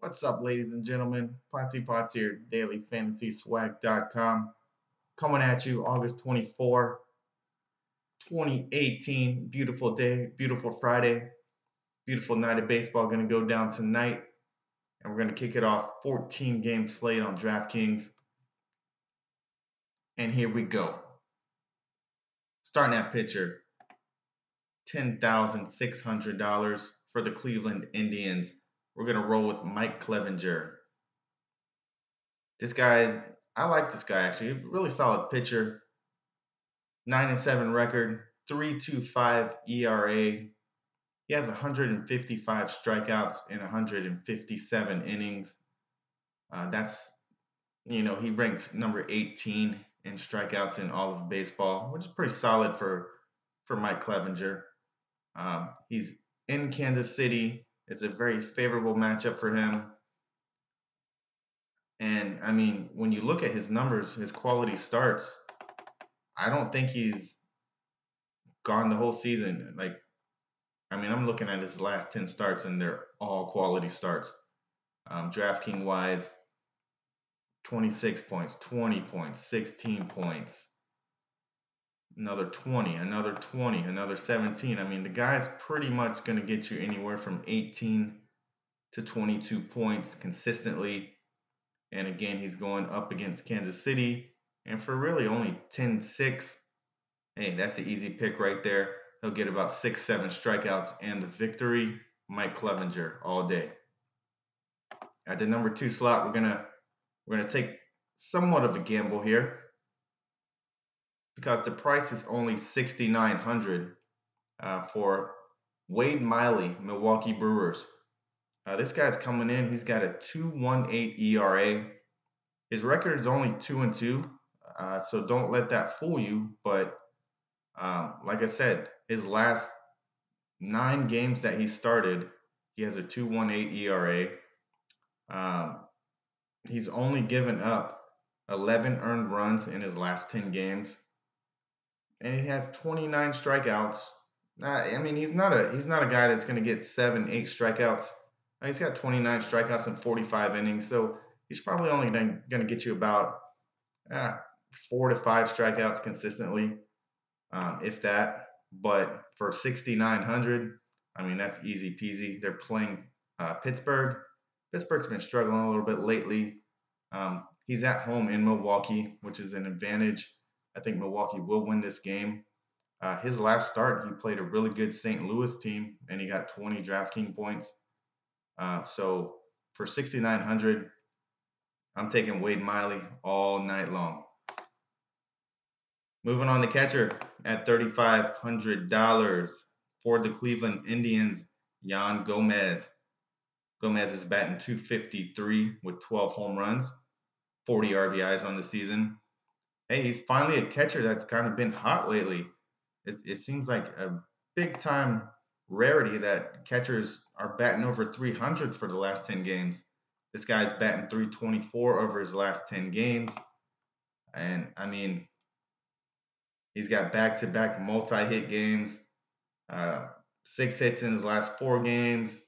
What's up, ladies and gentlemen? Potsy Pots here, dailyfantasyswag.com. Coming at you August 24, 2018. Beautiful day, beautiful Friday, beautiful night of baseball going to go down tonight. And we're going to kick it off 14 games played on DraftKings. And here we go. Starting at pitcher, $10,600 for the Cleveland Indians. We're going to roll with Mike Clevinger. This guy's, I like this guy actually. Really solid pitcher. 9 and 7 record, 3.25 ERA. He has 155 strikeouts in 157 innings. Uh, that's, you know, he ranks number 18 in strikeouts in all of baseball, which is pretty solid for for Mike Clevinger. Um, he's in Kansas City. It's a very favorable matchup for him. And I mean, when you look at his numbers, his quality starts, I don't think he's gone the whole season. Like, I mean, I'm looking at his last 10 starts and they're all quality starts. Um, DraftKings wise, 26 points, 20 points, 16 points, another 20, another 20, another 17. I mean, the guy's pretty much going to get you anywhere from 18 to 22 points consistently. And again, he's going up against Kansas City. And for really only 10 6, hey, that's an easy pick right there. He'll get about six, seven strikeouts and the victory. Mike Clevinger all day. At the number two slot, we're gonna we're gonna take somewhat of a gamble here because the price is only 6900 uh, for Wade Miley, Milwaukee Brewers. Uh, this guy's coming in. He's got a 2.18 ERA. His record is only two and two, uh, so don't let that fool you. But um, like I said, his last nine games that he started, he has a 2.18 ERA. Um, he's only given up 11 earned runs in his last 10 games and he has 29 strikeouts. I mean, he's not a he's not a guy that's going to get seven, eight strikeouts. He's got 29 strikeouts in 45 innings, so he's probably only going to get you about uh, four to five strikeouts consistently, um, if that. But for 6,900, I mean that's easy peasy. They're playing uh, Pittsburgh. Pittsburgh's been struggling a little bit lately. Um, he's at home in Milwaukee, which is an advantage. I think Milwaukee will win this game. Uh, his last start, he played a really good St. Louis team, and he got 20 DraftKings points. Uh, so for 6,900, I'm taking Wade Miley all night long. Moving on to catcher at $3,500 for the Cleveland Indians, Yan Gomes. Gomes is batting 253 with 12 home runs, 40 RBIs on the season hey, he's finally a catcher that's kind of been hot lately. It seems like a big time rarity that catchers are batting over 300 for the last 10 games. This guy's batting 324 over his last 10 games. And I mean, he's got back to back multi hit games, uh, six hits in his last four games.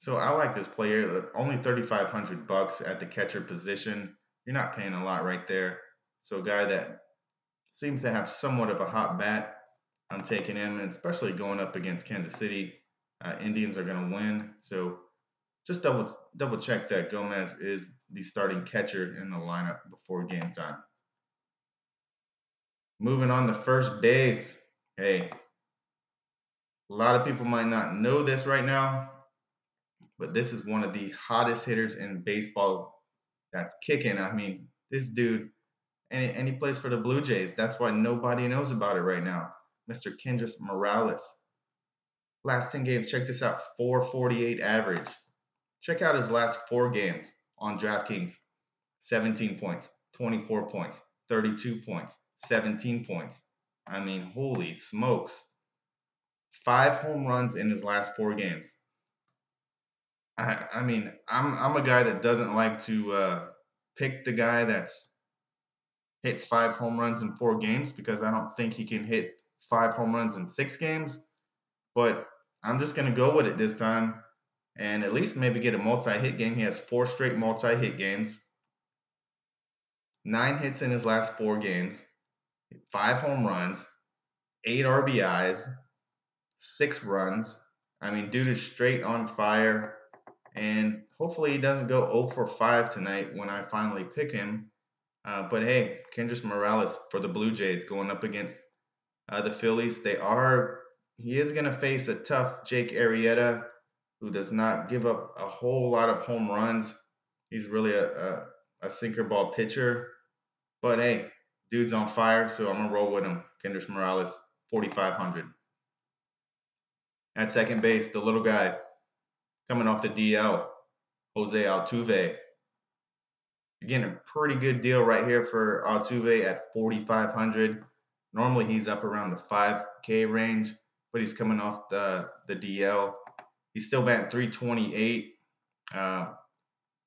So I like this player. Only 3,500 bucks at the catcher position. You're not paying a lot right there. So a guy that seems to have somewhat of a hot bat, I'm taking him, and especially going up against Kansas City. Uh, Indians are going to win. So just double double check that Gomes is the starting catcher in the lineup before game time. Moving on to first base. Hey, a lot of people might not know this right now, but this is one of the hottest hitters in baseball that's kicking. I mean, this dude and, and he plays for the Blue Jays. That's why nobody knows about it right now. Mr. Kendrys Morales. Last 10 games, check this out 448 average. Check out his last four games on DraftKings 17 points, 24 points, 32 points, 17 points. I mean, holy smokes. Five home runs in his last four games. I, I mean, I'm, I'm a guy that doesn't like to uh, pick the guy that's hit five home runs in four games because I don't think he can hit five home runs in six games. But I'm just going to go with it this time. and at least maybe get a multi-hit game. He has four straight multi-hit games, nine hits in his last four games, five home runs, eight RBIs, six runs. I mean, dude is straight on fire, and hopefully he doesn't go 0 for 5 tonight when I finally pick him. Uh, but hey, Kendrys Morales for the Blue Jays going up against uh, the Phillies. They are he is going to face a tough Jake Arrieta, who does not give up a whole lot of home runs. He's really a, a, a sinker ball pitcher. But hey, dude's on fire, so I'm gonna roll with him. Kendrys Morales, 4,500. At second base, the little guy coming off the DL, Jose Altuve. Again, a pretty good deal right here for Altuve at 4,500. Normally he's up around the 5K range, but he's coming off the, the DL. He's still batting 328. Uh,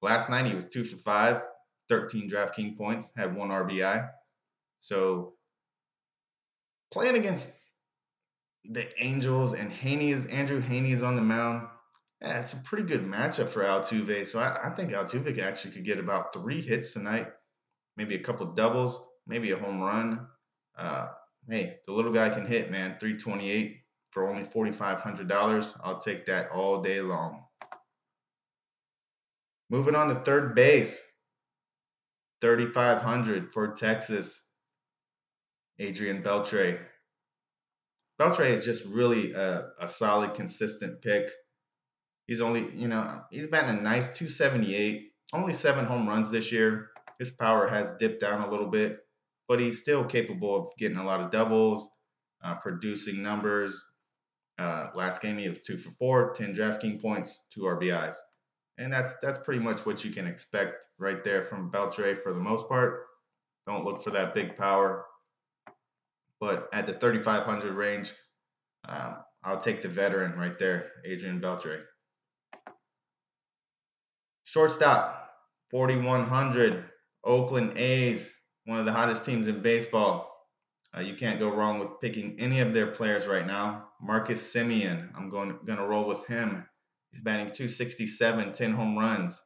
last night he was two for five, 13 DraftKings points, had one RBI. So playing against the Angels and Heaney's Andrew Heaney's on the mound. Yeah, it's a pretty good matchup for Altuve. So I, I think Altuve actually could get about three hits tonight, maybe a couple doubles, maybe a home run. Uh, hey, the little guy can hit, man. 328 for only $4,500. I'll take that all day long. Moving on to third base, 3,500 for Texas. Adrian Beltre. Beltre is just really a, a solid, consistent pick. He's only, you know, he's batting a nice 278, only seven home runs this year. His power has dipped down a little bit, but he's still capable of getting a lot of doubles, uh, producing numbers. Uh, last game he was two for four, 10 DraftKings points, two RBIs, and that's that's pretty much what you can expect right there from Beltre for the most part. Don't look for that big power, but at the 3,500 range, um, I'll take the veteran right there, Adrian Beltre. Shortstop, 4,100, Oakland A's, one of the hottest teams in baseball. Uh, you can't go wrong with picking any of their players right now. Marcus Semien, I'm going to roll with him. He's batting 267, 10 home runs.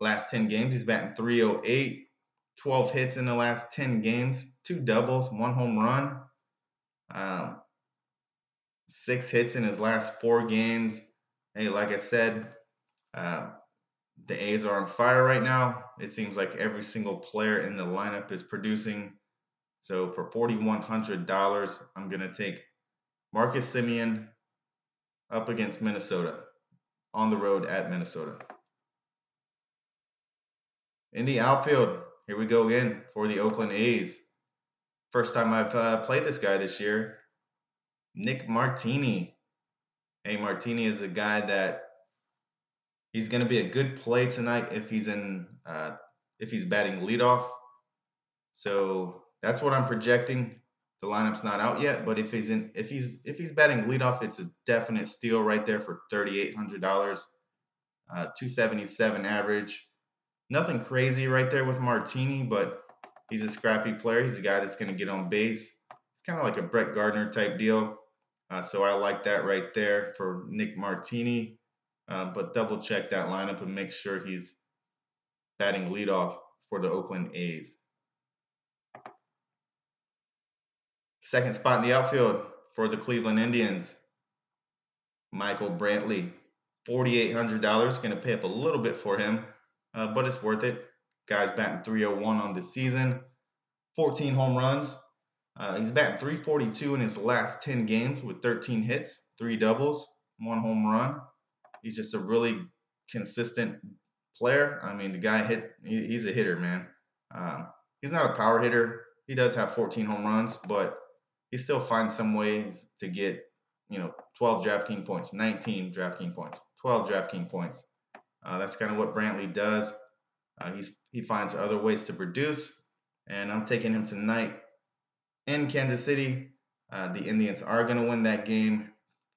Last 10 games, he's batting 308, 12 hits in the last 10 games, two doubles, one home run, um, six hits in his last four games. Hey, like I said, uh, the A's are on fire right now. It seems like every single player in the lineup is producing. So for $4,100, I'm going to take Marcus Semien up against Minnesota on the road at Minnesota. In the outfield, here we go again for the Oakland A's. First time I've uh, played this guy this year. Nick Martini. Hey, Martini is a guy that he's going to be a good play tonight if he's in uh, if he's batting leadoff. So that's what I'm projecting. The lineup's not out yet, but if he's in if he's if he's batting leadoff, it's a definite steal right there for thirty eight hundred dollars. Uh, 277 average. Nothing crazy right there with Martini, but he's a scrappy player. He's a guy that's going to get on base. It's kind of like a Brett Gardner type deal. Uh, so I like that right there for Nick Martini. Uh, but double check that lineup and make sure he's batting leadoff for the Oakland A's. Second spot in the outfield for the Cleveland Indians, Michael Brantley. $4,800. Going to pay up a little bit for him, uh, but it's worth it. Guy's batting 301 on the season, 14 home runs. Uh, he's batting 342 in his last 10 games with 13 hits, three doubles, one home run. He's just a really consistent player. I mean, the guy hits, he, he's a hitter, man. Um, he's not a power hitter. He does have 14 home runs, but he still finds some ways to get, you know, 12 DraftKings points, 19 DraftKings points, 12 DraftKings points. Uh, that's kind of what Brantley does. Uh, he's he finds other ways to produce, and I'm taking him tonight in Kansas City. Uh, the Indians are going to win that game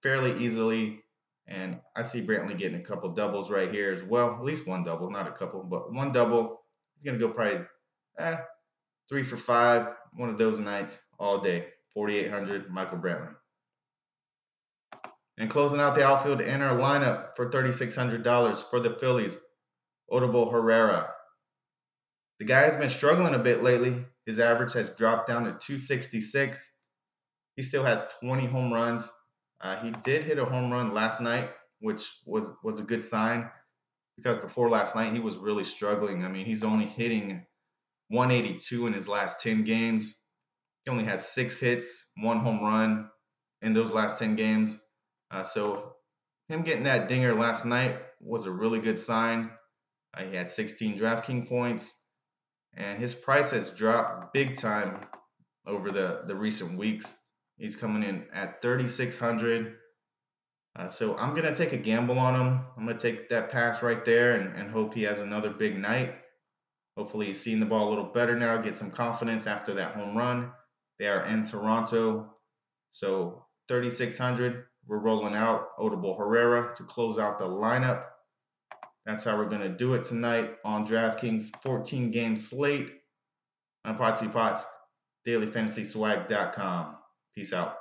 fairly easily, and I see Brantley getting a couple doubles right here as well. At least one double, not a couple, but one double. He's going to go probably eh, three for five, one of those nights all day. 4,800, Michael Brantley. And closing out the outfield in our lineup for $3,600 for the Phillies, Odubel Herrera. The guy has been struggling a bit lately. His average has dropped down to 266. He still has 20 home runs. Uh, he did hit a home run last night, which was, was a good sign because before last night he was really struggling. I mean, he's only hitting 182 in his last 10 games. He only has six hits, one home run in those last 10 games. Uh, so him getting that dinger last night was a really good sign. Uh, he had 16 DraftKings points, and his price has dropped big time over the, the recent weeks. He's coming in at 3,600. Uh, so I'm going to take a gamble on him. I'm going to take that pass right there and, and hope he has another big night. Hopefully he's seeing the ball a little better now, get some confidence after that home run. They are in Toronto. So 3,600. We're rolling out Odubel Herrera to close out the lineup. That's how we're going to do it tonight on DraftKings 14 game slate on Potsy Pots, dailyfantasyswag.com. Peace out.